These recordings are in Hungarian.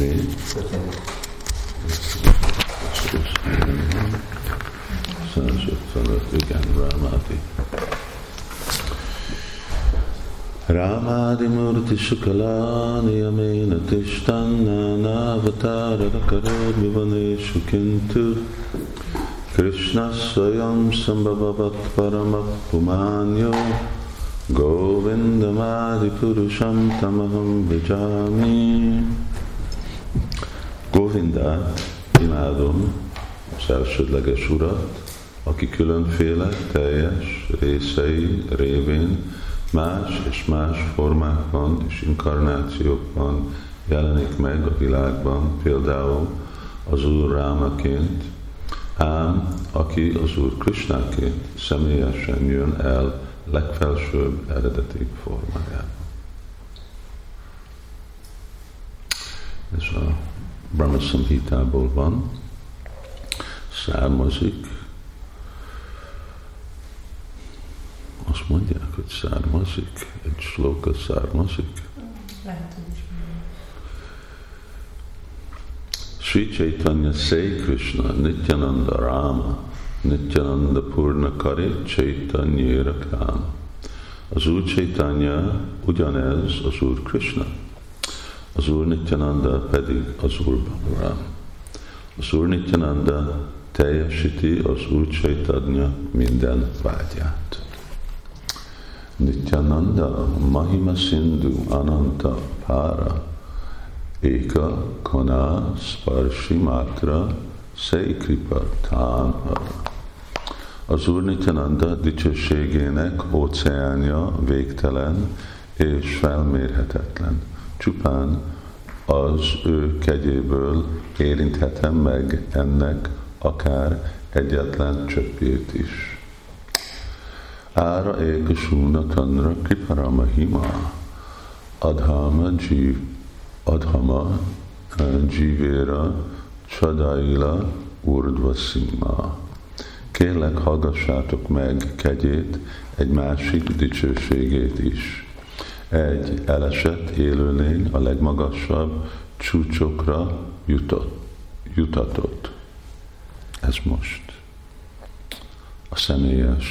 155, igen, Rámádi. Rámádi Murti Sukalani Amena Tishtanna Navatara Karodmi Vaneshu Kintu. Krishna Swayam Sambhavavat Paramat Pumanyo. Govindamadi Purusham Tamaham Vijami Govindát imádom, az elsődleges urat, aki különféle teljes részei révén más és más formákban és inkarnációkban jelenik meg a világban, például az Úr Rámaként, ám aki az Úr Krishnaként személyesen jön el legfelsőbb eredeti formájában. Ez a Brahma Samhitából van, származik, azt mondják, hogy származik, egy slóka származik. Lehet, Sri Chaitanya Say Krishna Nityananda Rama Nityananda Purna Kari Chaitanya Rakama. Az Úr Chaitanya ugyanez az Úr Krishna. Az Úr Nityananda pedig az Úr Balaram. Az Úr Nityananda teljesíti az Úr Chaitanya minden vágyát. Nityananda Mahima Sindhu Ananta Para Eka Kana Sparshi Matra Seikripa Tánha. Az Úr Nityananda dicsőségének óceánja végtelen és felmérhetetlen. Csupán az ő kegyéből érinthetem meg ennek akár egyetlen csöppét is. Ára ékasúna tanra kriparama hima, adhama jiv, adhama jivera csadaila urdvasima. Kérlek, hallgassátok meg kegyét, egy másik dicsőségét is. Egy elesett élőlény a legmagasabb csúcsokra jutott, jutatott. Ez most a személyes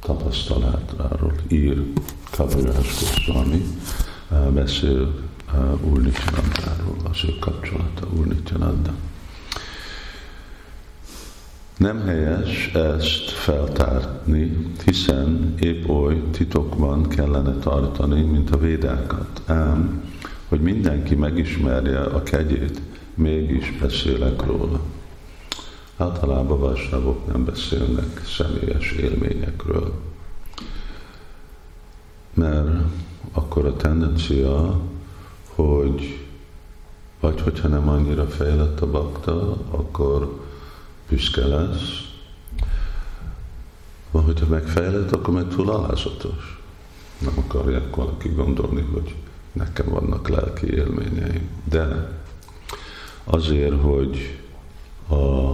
tapasztalatáról ír Kavirás Goswami, beszél Úr Nityanandáról, az ő kapcsolata Úr Nityananda. Nem helyes ezt feltárni, hiszen épp oly titokban kellene tartani, mint a védákat. Ám, hogy mindenki megismerje a kegyét, mégis beszélek róla. Általában válságok nem beszélnek személyes élményekről, mert akkor a tendencia, hogy vagy hogyha nem annyira fejlett a bakta, akkor büszke lesz, vagy hogyha megfejlett, akkor meg túl alázatos. Nem akarják valaki gondolni, hogy nekem vannak lelki élményeim. De azért, hogy a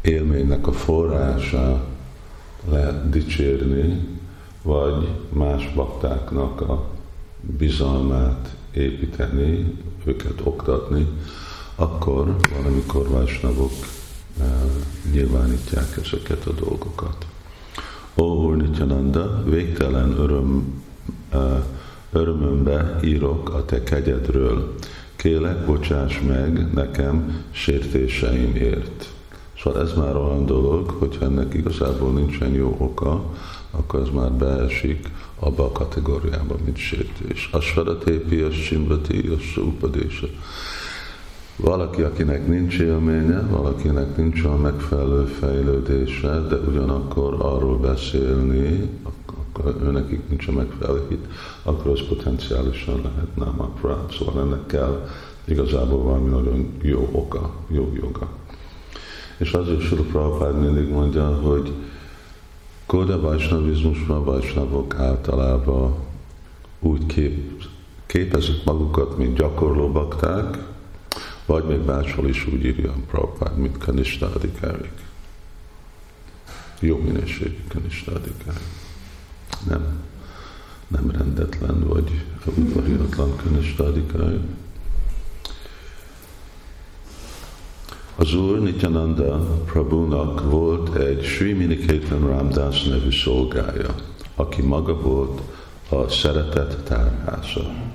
élménynek a forrása lehet dicsérni, vagy más baktáknak a bizalmát építeni, őket oktatni, akkor valamikor Vajsnavok eh, nyilvánítják ezeket a dolgokat. Ó, Úr Nityananda, végtelen öröm, eh, örömömbe írok a te kegyedről. Kélek, bocsáss meg nekem sértéseimért. Szóval ez már olyan dolog, hogy ennek igazából nincsen jó oka, akkor ez már beesik abba a kategóriába, mint sértés. A saratépi, a simvati, a upadésa. Valaki, akinek nincs élménye, valakinek nincs a megfelelő fejlődése, de ugyanakkor arról beszélni, akkor őnekik nincs a megfelelő hit, akkor az potenciálisan lehet nem a Szóval ennek kell igazából valami nagyon jó oka, jó joga. És azért Sula Prabhupád mindig mondja, hogy Kóda Vajsnavizmusban Vajsnavok általában úgy kép, képezik magukat, mint gyakorló bakták, vagy még máshol is úgy írja Prabhupád, mint kanistádikárik. Jó minőségű kanistádikárik. Nem. nem rendetlen, vagy udvariatlan Kanistadikai. Az Úr Nityananda Prabhunak volt egy Sri Miniketan Ramdas nevű szolgája, aki maga volt a szeretet tárháza.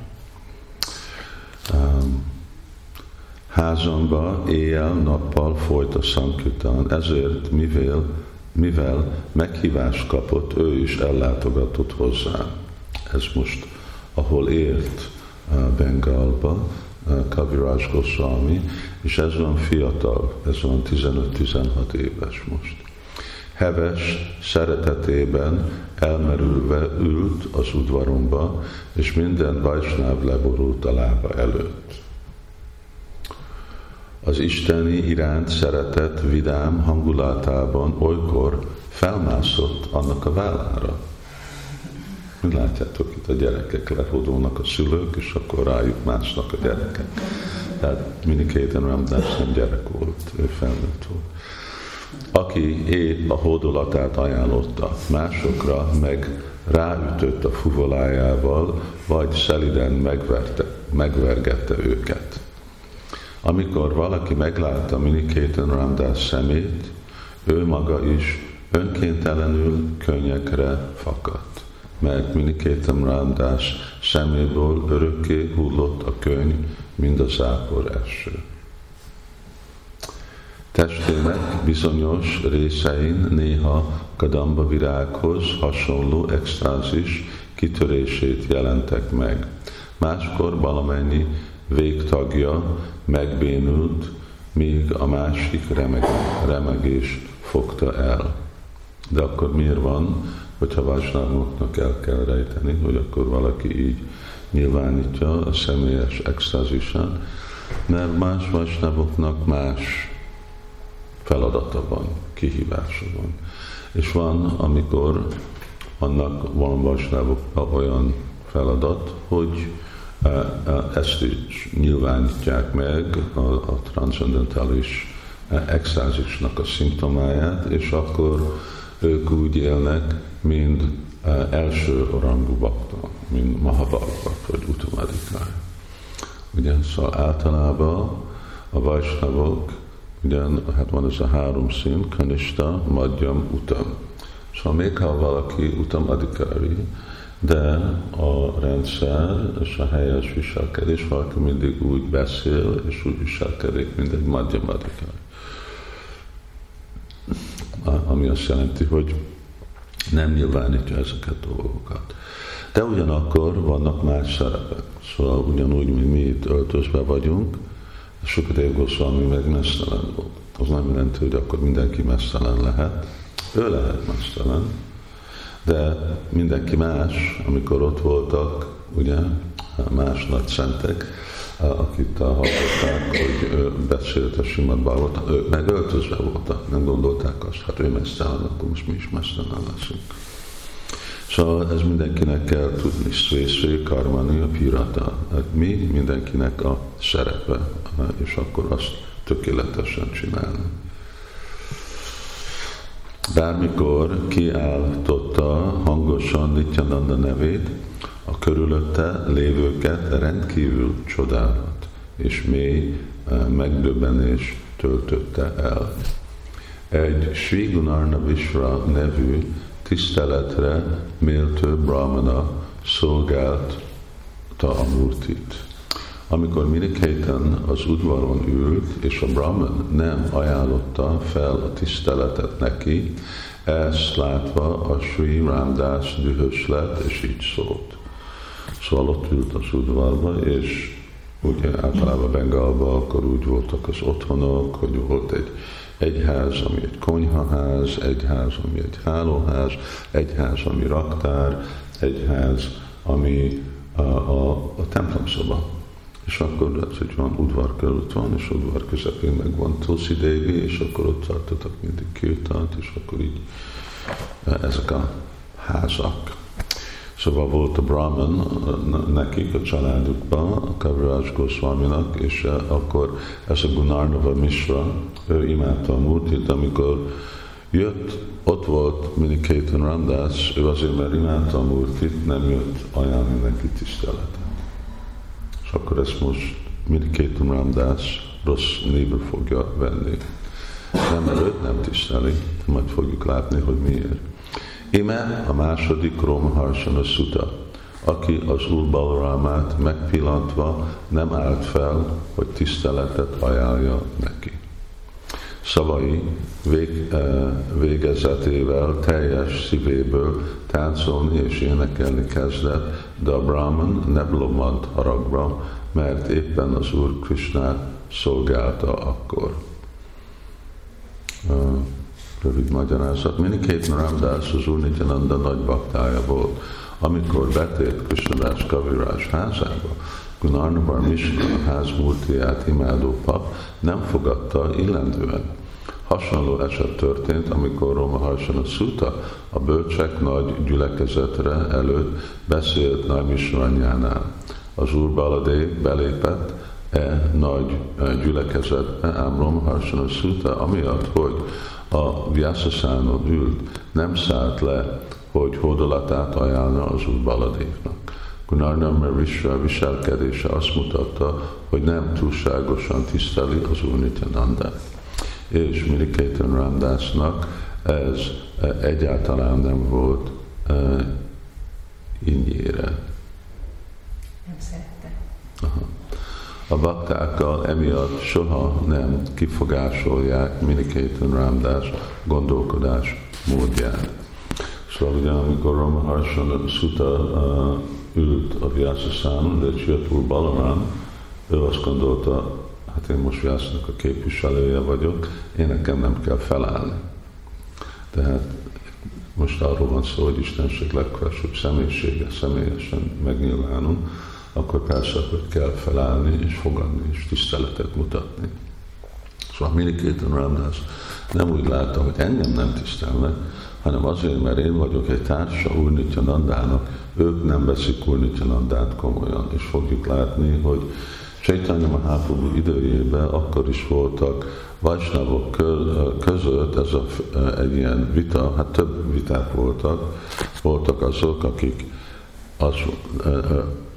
Házamba éjjel-nappal folyt a Sankirtan, ezért mivel, mivel meghívást kapott, ő is ellátogatott hozzá. Ez most, ahol élt uh, Bengalba, uh, Kaviraj Goswami, és ez van fiatal, ez van 15-16 éves most. Heves szeretetében elmerülve ült az udvaromba, és minden vajsnáv leborult a lába előtt. Az isteni iránt szeretett vidám hangulatában olykor felmászott annak a vállára. Látjátok, itt a gyerekek lehódulnak a szülők, és akkor rájuk másnak a gyerekek. Tehát Miniketan Ramdas nem gyerek volt, ő felnőtt volt. Aki épp a hódolatát ajánlotta másokra, meg ráütött a fuvolájával, vagy szeliden megverte, megvergette őket. Amikor valaki meglátta Miniketan Ramdas szemét, ő maga is önkéntelenül könnyekre fakadt, mert Miniketan Ramdas szeméből örökké hullott a könyv, mint a zápor eső. Testének bizonyos részein néha kadamba virághoz hasonló extázis kitörését jelentek meg. Máskor valamennyi végtagja megbénult, míg a másik remegés fogta el. De akkor miért van, hogyha vásárlóknak el kell rejteni, hogy akkor valaki így nyilvánítja a személyes extázisán, mert más vásárlóknak más feladata van, kihívása van. És van, amikor annak van vásárlóknak olyan feladat, hogy ezt is nyilvánítják meg a, a transzendentális extázisnak a szimptomáját, és akkor ők úgy élnek, mint első rangú bakta, mint Mahabharata, vagy Utamadikály. Ugye, szóval általában a vajsnavok, ugyan, hát van ez a három szín, kanista, madjam, utam. Szóval még ha valaki utamadikári, de a rendszer és a helyes viselkedés, valaki mindig úgy beszél és úgy viselkedik, mint egy madhyamadikai. Ami azt jelenti, hogy nem nyilvánítja ezeket a dolgokat. De ugyanakkor vannak más szerepek. Szóval ugyanúgy, mint mi itt öltözve vagyunk, sokat Goswami meg mesztelen volt. Az nem jelenti, hogy akkor mindenki mesztelen lehet. Ő lehet mesztelen, de mindenki más, amikor ott voltak, ugye, más nagy szentek, akit hallották, hogy beszélt a Simad Bhagavatam, ők meg öltözve voltak, nem gondolták azt, hát ő mesztelen, akkor most mi is mesztelen leszünk. Szóval ez mindenkinek kell tudni, Svésvé, Karmani, a pirata. Hát mi mindenkinek a szerepe, és akkor azt tökéletesen csinálni. Bármikor kiáltotta hangosan Nityananda nevét, a körülötte lévőket rendkívül csodálat és mély eh, megdöbbenés töltötte el. Egy Sri Gunarna nevű tiszteletre méltő brahmana szolgálta a Murtit. Amikor Miniketan az udvaron ült, és a Brahman nem ajánlotta fel a tiszteletet neki, ezt látva a Sri Ramdas dühös lett, és így szólt. Szóval ott ült az udvarba, és ugye általában Bengalban akkor úgy voltak az otthonok, hogy volt egy egyház, ami egy konyhaház, egyház, ami egy hálóház, egyház, ami raktár, egyház, ami a, a, a templomszoba. És akkor lehet, hogy van udvar körül van, és udvar közepén meg van Tulsi Devi, és akkor ott tartottak mindig kirtant, és akkor így ezek a házak. Szóval volt a Brahman nekik a családukban, a Kaviraj Goswaminak, és akkor ez a Gunarnava Mishra, ő imádta a Murtit, amikor Jött, ott volt Mini Kéten Ramdas, ő azért, mert imádta a Murtit, nem jött ajánlani neki tiszteletet. Akkor ezt most Mini Kéten Ramdas rossz névre fogja venni. Nem, őt nem tiszteli, majd fogjuk látni, hogy miért. Ime a második Roma Harsana Sutta, aki az Úr Balarámát megpillantva nem állt fel, hogy tiszteletet ajánlja neki. Szavai vég, eh, végezetével teljes szívéből táncolni és énekelni kezdett, de a Brahman nem lomant haragra, mert éppen az Úr Krishnát szolgálta akkor. Uh, rövid magyarázat. Minikét Ramdas az Úr Nityananda nagy baktája volt. Amikor betért Krishnadás Kavirás házába, Gunarnavar Mishka házmúltiát imádó pap nem fogadta illendően. Hasonló eset történt, amikor Roma Harsana Sutta a bölcsek nagy gyülekezetre előtt beszélt Nagy Az úr Baladé belépett e nagy e, gyülekezetbe, ám Roma Harsana Sutta, amiatt, hogy a Vyaszaszánon ült, nem szállt le, hogy hódolatát ajánlna az úr Baladévnak. Gunarnam Vishra viselkedése azt mutatta, hogy nem túlságosan tiszteli az Úr Nityanandát. És Miriketan Ramdásnak ez e, egyáltalán nem volt ingyére. Nem szerette. Aha. A baktákkal emiatt soha nem kifogásolják Miriketan Ramdás gondolkodás módját. Szóval ugye amikor Rama Harsana Sutta uh, ült a Vyasa de jött úr Balamán, ő azt gondolta, hát én most Vyásznak a képviselője vagyok, én nekem nem kell felállni. Tehát most arról van szó, hogy Istenség legfelsőbb személyisége személyesen megnyilvánul, akkor persze, hogy kell felállni és fogadni és tiszteletet mutatni. Szóval Minikéten Ramdász nem úgy látta, hogy engem nem tisztelnek, hanem azért, mert én vagyok egy társa Úr Nityanandának, ők nem veszik Úr Nityanandát komolyan, és fogjuk látni, hogy Chaitanya Mahaprabhu időjében akkor is voltak Vajsnavok között ez a, egy ilyen vita, hát több viták voltak, voltak azok, akik az,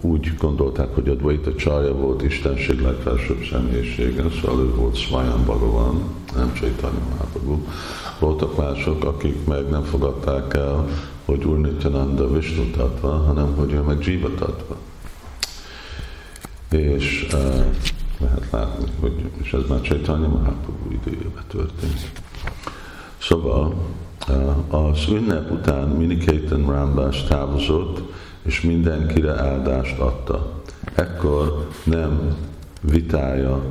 úgy gondolták, hogy a Dvaita Csarja volt Istenség legfelsőbb személyisége, szóval ő volt Swayam Bhagavan, nem Chaitanya Mahaprabhu. Voltak mások, akik meg nem fogadták el, hogy Úr Nityananda Vishnu tatva, hanem hogy ő meg Jiva tatva. És uh, lehet látni, hogy és ez már Chaitanya Mahaprabhu időjében történt. Szóval uh, az ünnep után Miniketan Rambás távozott, és mindenkire áldást adta. Ekkor nem vitája,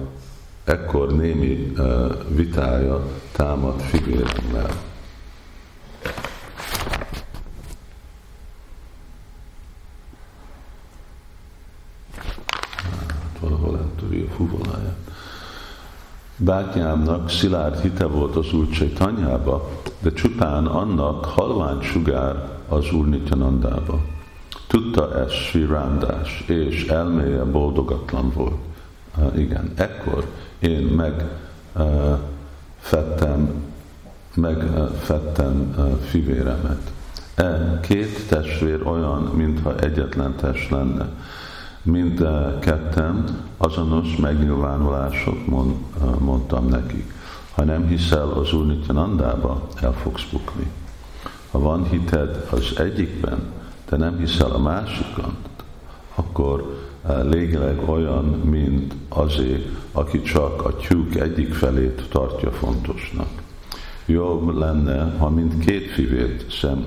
ekkor némi uh, vitája támad figéremmel. Hát, valahol eltöri a fuvoláját. Bátyámnak szilárd hite volt az Úr tanyába, de csupán annak halvány sugár az Úr Nityanandába. Tudta ezt Sri Randás, és elméje boldogatlan volt. Uh, igen, ekkor én meg uh, fettem, megfettem fivéremet. E két testvér olyan, mintha egyetlen test lenne. Mind ketten azonos megnyilvánulások, mond, mondtam nekik. Ha nem hiszel az Úr Nityanandába, el fogsz bukni. Ha van hited az egyikben, de nem hiszel a másikon, akkor légileg olyan, mint azé, aki csak a tyúk egyik felét tartja fontosnak. Jobb lenne, ha mind két fivét szem,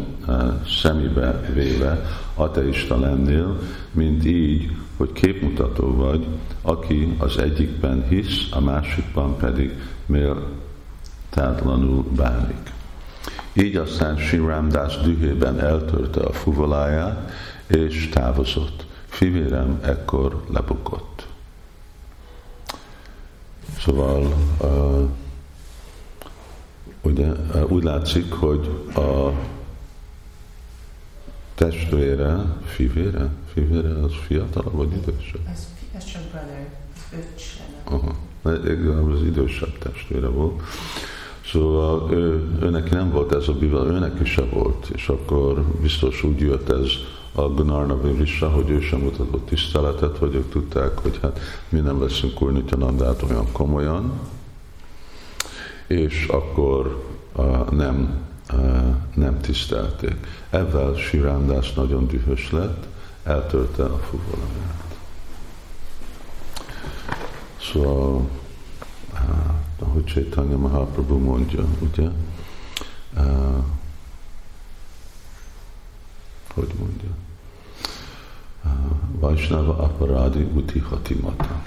szemébe véve ateista lennél, mint így, hogy képmutató vagy, aki az egyikben hisz, a másikban pedig méltátlanul bánik. Így aztán Simrámdás dühében eltörte a fuvoláját, és távozott fivérem ekkor lebukott. Szóval uh, ugye, uh, úgy látszik, hogy a testvére, fivére, fivére az fiatal vagy idősebb? Ez, ez csak brother, ez Aha. Az idősebb testvére volt. Szóval ő, ő neki nem volt ez a bival, ő neki se volt, és akkor biztos úgy jött ez a Gunarnavi vissza, hogy ő sem mutatott tiszteletet, vagy ők tudták, hogy hát mi nem veszünk Nandát olyan komolyan, és akkor uh, nem, nem tisztelték. Ezzel Sirándás nagyon dühös lett, eltörte a fuvolaját. Szóval, uh, ahogy Chaitanya Mahaprabhu mondja, ugye, uh, hogy mondja, uh, Vaisnava aparádi uti hatimata,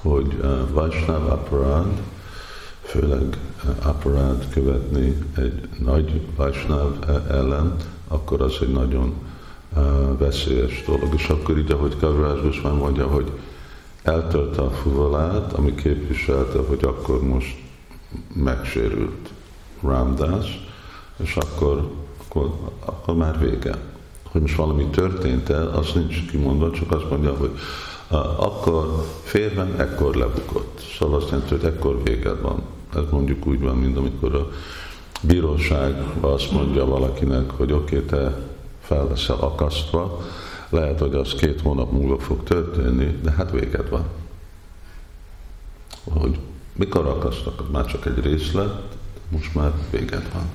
hogy uh, Vaisnava aparád, főleg uh, aparád követni egy nagy Vaisnav ellen, akkor az egy nagyon uh, veszélyes dolog. És akkor így, ahogy Kavrás már mondja, hogy eltörte a fuvolát, ami képviselte, hogy akkor most megsérült Ramdas, és akkor, akkor, akkor már vége. Hogy most valami történt el, az nincs kimondva, csak azt mondja, hogy akkor férben, ekkor lebukott. Szóval azt jelenti, hogy ekkor véged van. Ez mondjuk úgy van, mint amikor a bíróság azt mondja valakinek, hogy oké, okay, te fel leszel akasztva, lehet, hogy az két hónap múlva fog történni, de hát véged van. Hogy mikor akasztak, már csak egy részlet, most már véged van.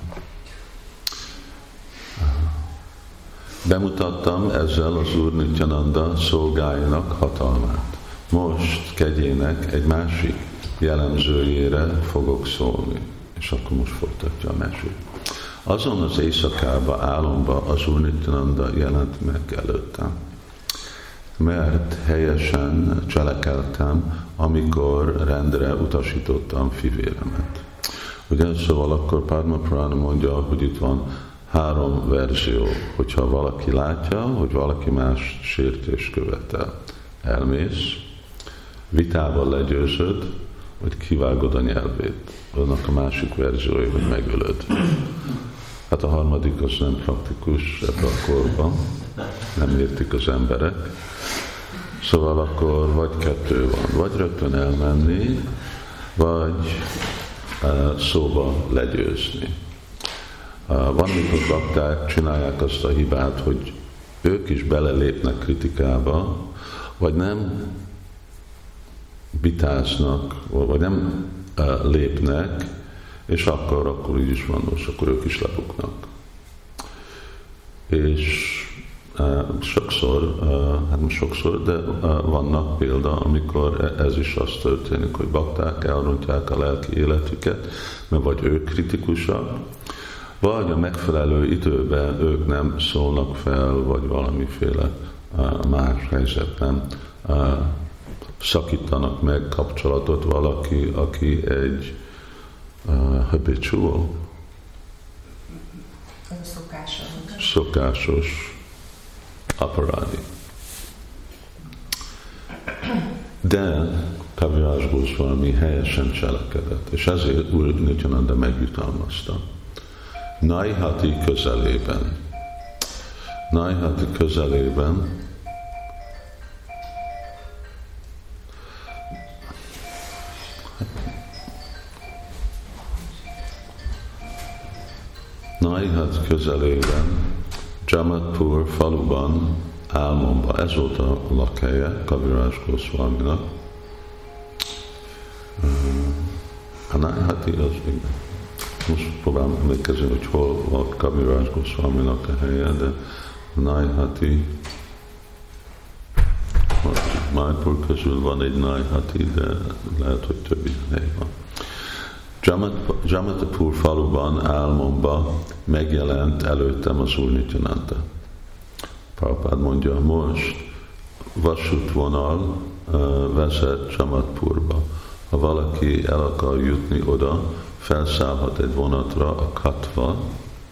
Bemutattam ezzel az Úr Nityananda szolgájának hatalmát. Most kegyének egy másik jellemzőjére fogok szólni. És akkor most folytatja a mesét. Azon az éjszakába, álomba az Úr Nityananda jelent meg előttem. Mert helyesen cselekeltem, amikor rendre utasítottam fivéremet. Ugye, szóval akkor Padma Purana mondja, hogy itt van három verzió, hogyha valaki látja, hogy valaki más sértés követel. Elmész, vitával legyőzöd, vagy kivágod a nyelvét. Annak a másik verziója, hogy megölöd. Hát a harmadik az nem praktikus ebben a korban, nem értik az emberek. Szóval akkor vagy kettő van, vagy rögtön elmenni, vagy uh, szóba legyőzni. Uh, van, mikor bakták csinálják azt a hibát, hogy ők is belelépnek kritikába, vagy nem vitáznak, vagy nem lépnek, és akkor, akkor így is van, most akkor ők is lebuknak. És sokszor, hát most sokszor, de vannak példa, amikor e, ez is az történik, hogy bakták elrontják a lelki életüket, mert vagy ők kritikusak, vagy a megfelelő időben ők nem szólnak fel, vagy valamiféle más helyzetben szakítanak meg kapcsolatot valaki, aki egy uh, habitual. Szokásos. Szokásos aparádi. De Kavirás Goswami helyesen cselekedett, és ezért Úr Nityananda megjutalmazta. Naihati közelében, Naihati közelében Naihat közelében, Jamatpur faluban, álmomba, ez volt a lakhelye Kavirás Goswaminak. A Naihati az még most próbálom emlékezni, hogy hol volt Kavirás Goswaminak a helye, de Naihati Májpur közül van egy Naihati, de lehet, hogy többi hely van. Jamatapur faluban álmomba megjelent előttem az Úr Nityananda. Prabhupád mondja, most vasútvonal vezet Jamatpurba. Ha valaki el akar jutni oda, felszállhat egy vonatra a Katva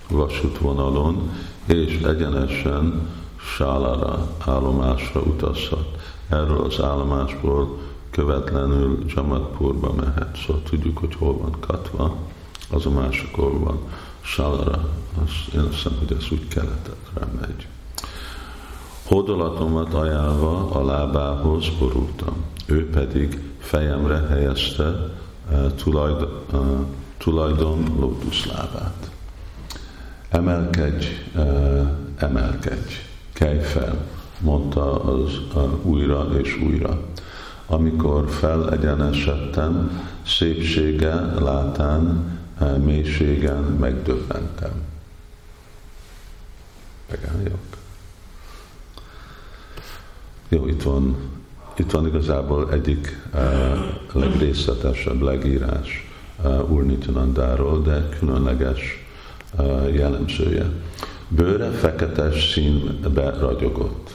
vasútvonalon, és egyenesen Sálára állomásra utazhat. Erről az állomásból követlenül Jamatpurba mehet. Szóval tudjuk, hogy hol van Katva, az a másik van Salara. Azt, én azt hiszem, hogy ez úgy keletre megy. Hódolatomat ajánlva a lábához borultam. Ő pedig fejemre helyezte uh, tulajd, uh, tulajdon lótuszlábát. Emelkedj, uh, emelkedj, kelj fel, mondta az uh, újra és újra. Amikor felegyenesedtem, szépsége látán, uh, mélységen megdöbbentem. Megálljak. Jó, itt van, itt van igazából egyik uh, legrészletesebb legírás uh, Úr Nityanandáról, de különleges uh, jellemzője. Bőre fekete színbe ragyogott.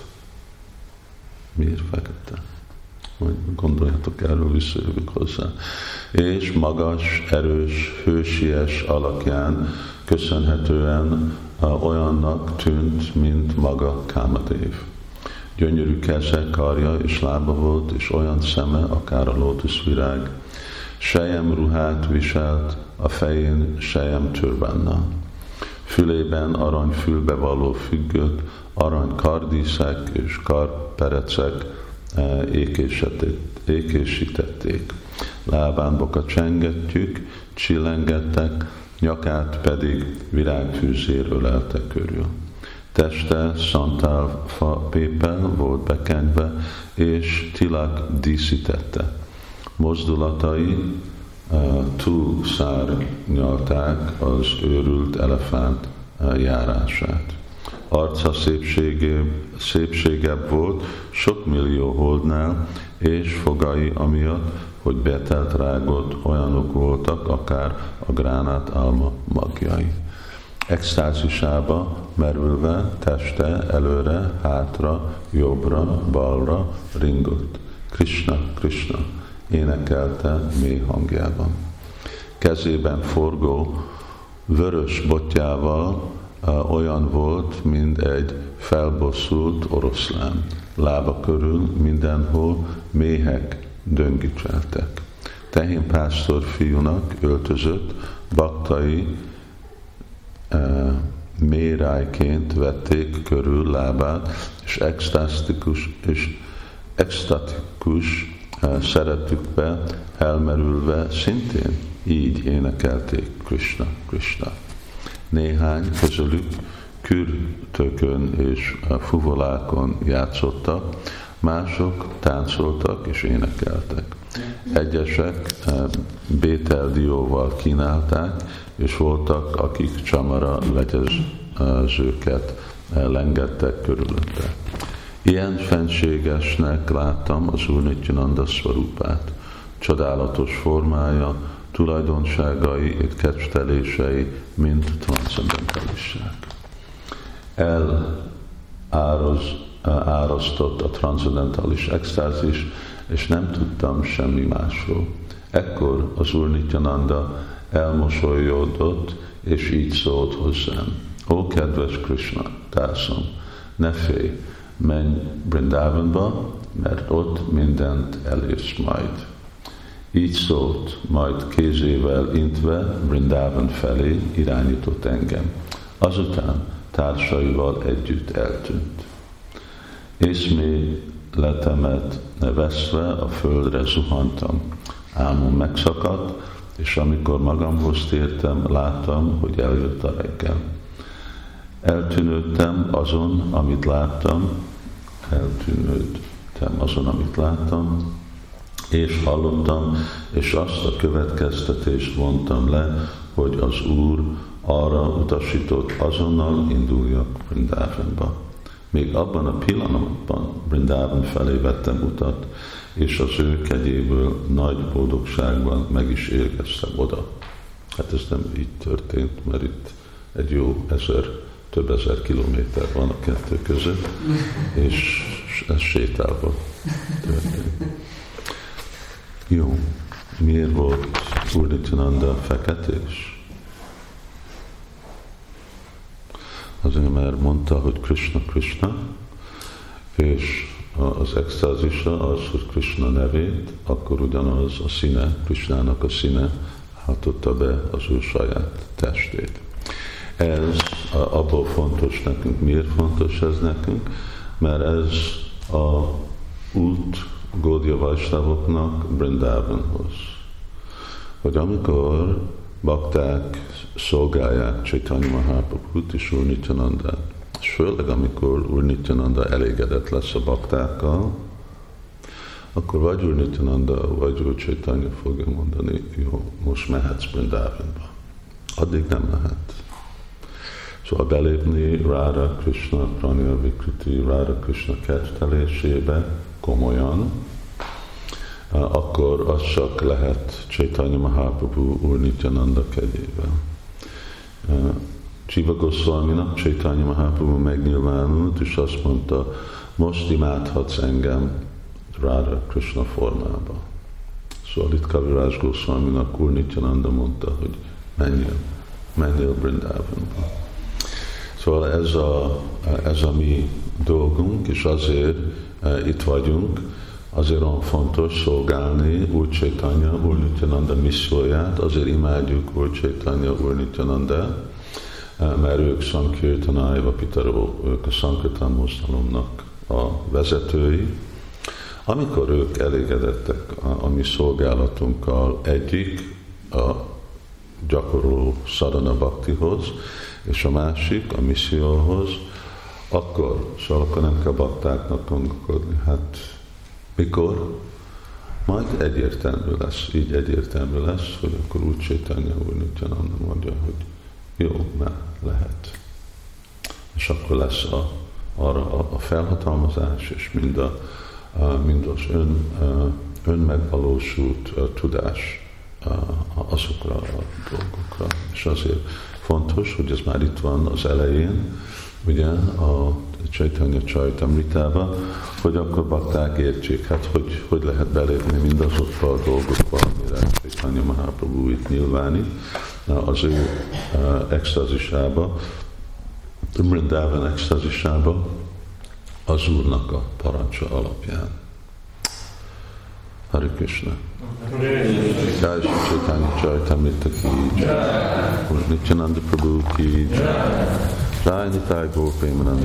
Miért fekete? Majd gondoljatok erről, visszajövök hozzá. És magas, erős, hősies alakján köszönhetően olyannak tűnt, mint maga Kámadév. Gyönyörű keze, karja és lába volt, és olyan szeme, akár a lótuszvirág. Sejem ruhát viselt, a fején sejem türbanna. Fülében arany fülbevaló függött, arany kardíszek és karperecek ékésítették. Lábán boka csengettyük, csillengettek, nyakát pedig virágfűzér ölelte körül. Teste fa pépel volt bekenyve, és tilak díszítette. Mozdulatai uh, túl szárnyalták az őrült elefánt uh, járását. Arca szépsége, szépségebb volt sok millió holdnál, és fogai amiatt, hogy betelt rágott olyanok voltak, akár a gránát alma magjai extázisába merülve teste előre, hátra, jobbra, balra ringott. Krishna, Krishna énekelte mély hangjában. Kezében forgó, vörös botjával olyan volt, mint egy felbosszult oroszlán. Lába körül mindenhol méhek döngicseltek. Tehén pásztor fiúnak öltözött, baktai mérájként vették körül lábát, és extatikus, és extatikus szeretükbe elmerülve szintén így énekelték Krishna, Krishna. Néhány közülük kürtökön és fuvolákon játszottak, mások táncoltak és énekeltek. Egyesek bételdióval kínálták, és voltak, akik csamara legyezőket lengettek körülötte. Ilyen fenségesnek láttam az Úr Nityananda Svarupát. Csodálatos formája, tulajdonságai, kettelései, mint transzendentalisság. Elároz, árasztott a transzendentalis extázis, és nem tudtam semmi másról. Ekkor az Úr Nityananda elmosolyodott, és így szólt hozzám. Ó, kedves Krishna, társam, ne félj, menj Brindavanba, mert ott mindent elérsz majd. Így szólt, majd kézével intve Brindavan felé irányított engem. Azután társaival együtt eltűnt. Észmé letemet veszve a földre zuhantam. Álmom megszakadt, és amikor magamhoz tértem, láttam, hogy eljött a reggel. Eltűnődtem azon, amit láttam, eltűnődtem azon, amit láttam, és hallottam, és azt a következtetést vontam le, hogy az Úr arra utasított, azonnal induljak Brindavanba. Még abban a pillanatban Brindavan felé vettem utat, és az ő kegyéből nagy boldogságban meg is érkeztem oda. Hát ez nem így történt, mert itt egy jó ezer, több ezer kilométer van a kettő között, és ez sétálva történt. Jó, miért volt Úr feketés? Azért, mert mondta, hogy Krishna, Krishna, és az extázisa az, hogy Krishna nevét, akkor ugyanaz a színe, Krishnának a színe hátotta be az ő saját testét. Ez abból fontos nekünk. Miért fontos ez nekünk? Mert ez Vajsnavoknak Brindavanhoz. Hogy amikor bakták szolgálják Chaitanya Mahaprabhut és Úr Nityanandát. És főleg amikor Úr Nityananda elégedett lesz a baktákkal, akkor vagy Úr Nityananda, vagy Úr Chaitanya fogja mondani, jó, most mehetsz Brindavanba. Addig nem lehet. Szóval belépni Rára Krishna Pranya Vikriti Rára Krishna kettelésébe komolyan, akkor az csak lehet Chaitanya Mahaprabhu Úr Nityananda kegyével. Csiva Goswaminak Chaitanya Mahaprabhu megnyilvánult, és azt mondta, most imádhatsz engem Rára Krishna formába. Szóval itt Kaviraj Goswaminak Úr Nityananda mondta, hogy menjél, menjél Brindavanba. Szóval ez a, ez a mi dolgunk, és azért e, itt vagyunk, azért olyan fontos szolgálni Úr Csaitanya, Úr Nityananda misszióját, azért imádjuk Úr Csaitanya, Úr Nityananda, e, mert ők Sankirtanájva Pitaró, ők a Sankirtan mozgalomnak a vezetői. Amikor ők elégedettek a, a mi szolgálatunkkal, egyik a gyakorló Sadhana Bhaktihoz, és a másik a misszióhoz, akkor, szóval akkor nem kell baktáknak gondolkodni. Hát mikor? Majd egyértelmű lesz, így egyértelmű lesz, hogy akkor úgy Csétanya úr Nityananda mondja, hogy jó, már lehet. És akkor lesz a, arra a, a felhatalmazás, és mind, a, a, mind az ön, önmegvalósult tudás azokra a dolgokra. És azért fontos, hogy ez már itt van az elején, ugye a Csaitanya Csajtamritába, hogy akkor bakták értsék, hát hogy, hogy lehet belépni mindazokba a dolgokba, amire Csaitanya Mahaprabhu itt nyilvánít, az ő uh, extazisába, Mrindavan extazisába, az Úrnak a parancsa alapján. Hari Krishna. Jai Shri Chaitanya Charitamrita ki Jai Nityananda Prabhu ki Jai Tajni taj Bog prima nas.